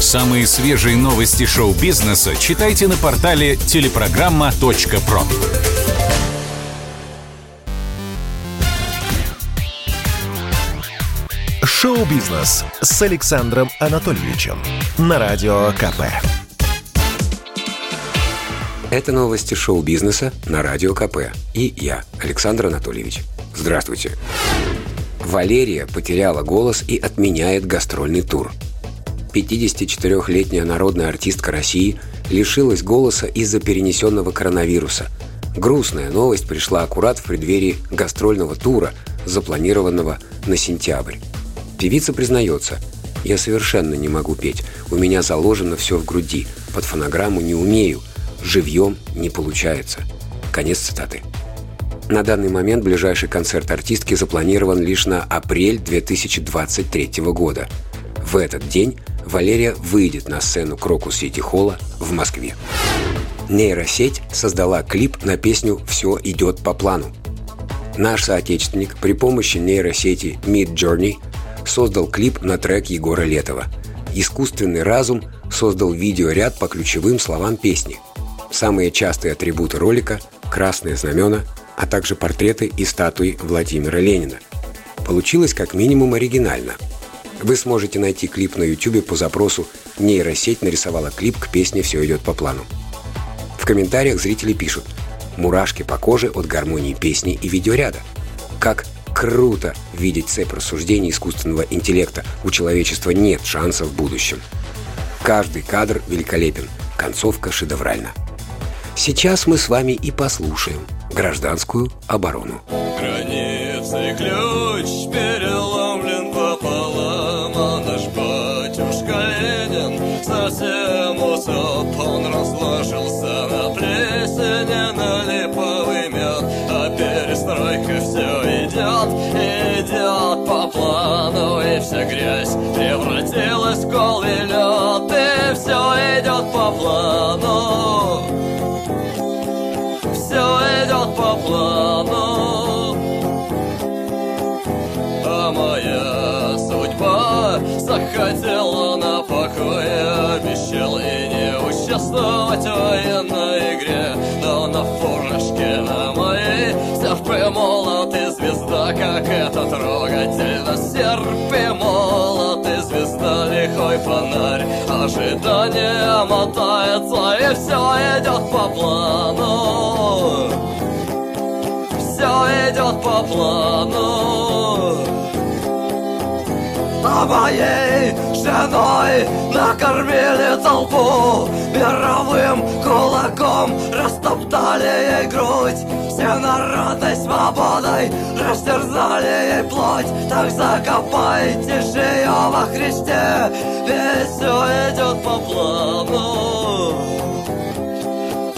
Самые свежие новости шоу-бизнеса читайте на портале телепрограмма.про. Шоу-бизнес с Александром Анатольевичем на Радио КП. Это новости шоу-бизнеса на Радио КП. И я, Александр Анатольевич. Здравствуйте. Валерия потеряла голос и отменяет гастрольный тур. 54-летняя народная артистка России лишилась голоса из-за перенесенного коронавируса. Грустная новость пришла аккурат в преддверии гастрольного тура, запланированного на сентябрь. Певица признается, «Я совершенно не могу петь, у меня заложено все в груди, под фонограмму не умею, живьем не получается». Конец цитаты. На данный момент ближайший концерт артистки запланирован лишь на апрель 2023 года. В этот день Валерия выйдет на сцену Крокус Сити Холла в Москве. Нейросеть создала клип на песню «Все идет по плану». Наш соотечественник при помощи нейросети Mid Journey создал клип на трек Егора Летова. Искусственный разум создал видеоряд по ключевым словам песни. Самые частые атрибуты ролика – красные знамена, а также портреты и статуи Владимира Ленина. Получилось как минимум оригинально. Вы сможете найти клип на YouTube по запросу «Нейросеть нарисовала клип к песне «Все идет по плану». В комментариях зрители пишут «Мурашки по коже от гармонии песни и видеоряда». Как круто видеть цепь рассуждений искусственного интеллекта. У человечества нет шансов в будущем. Каждый кадр великолепен, концовка шедевральна. Сейчас мы с вами и послушаем гражданскую оборону. Границы ключ переломлен вся грязь превратилась в кол и лед, и все идет по плану. Все идет по плану. А моя судьба захотела на покое Обещал и не участвовать в военной игре. Но на фуражке на моей серп и молот и звезда Как ожидание мотается И все идет по плану. Все идет по плану а моей женой накормили толпу. Мировым кулаком растоптали ей грудь. Все народной свободой растерзали ей плоть. Так закопайте же ее во Христе Ведь все идет по плану.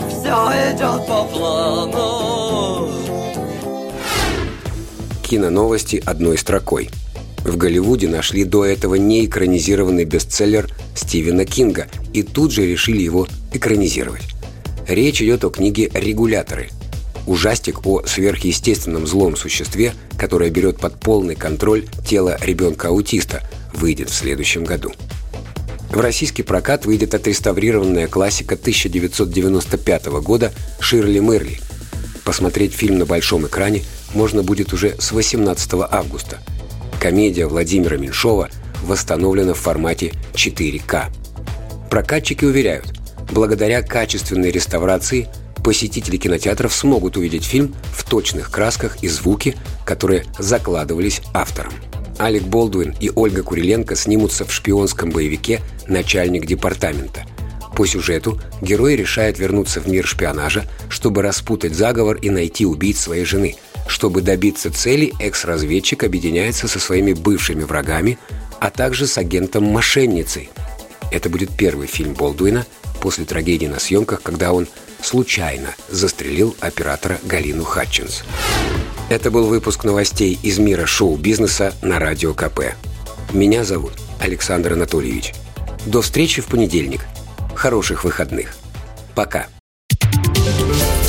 Все идет по плану. Киноновости одной строкой – в Голливуде нашли до этого неэкранизированный бестселлер Стивена Кинга и тут же решили его экранизировать. Речь идет о книге «Регуляторы». Ужастик о сверхъестественном злом существе, которое берет под полный контроль тело ребенка-аутиста, выйдет в следующем году. В российский прокат выйдет отреставрированная классика 1995 года «Ширли Мерли». Посмотреть фильм на большом экране можно будет уже с 18 августа – комедия Владимира Меньшова восстановлена в формате 4К. Прокатчики уверяют, благодаря качественной реставрации посетители кинотеатров смогут увидеть фильм в точных красках и звуке, которые закладывались автором. Алек Болдуин и Ольга Куриленко снимутся в шпионском боевике «Начальник департамента». По сюжету герой решает вернуться в мир шпионажа, чтобы распутать заговор и найти убийц своей жены – чтобы добиться цели, экс-разведчик объединяется со своими бывшими врагами, а также с агентом-мошенницей. Это будет первый фильм Болдуина после трагедии на съемках, когда он случайно застрелил оператора Галину Хатчинс. Это был выпуск новостей из мира шоу-бизнеса на Радио КП. Меня зовут Александр Анатольевич. До встречи в понедельник. Хороших выходных. Пока.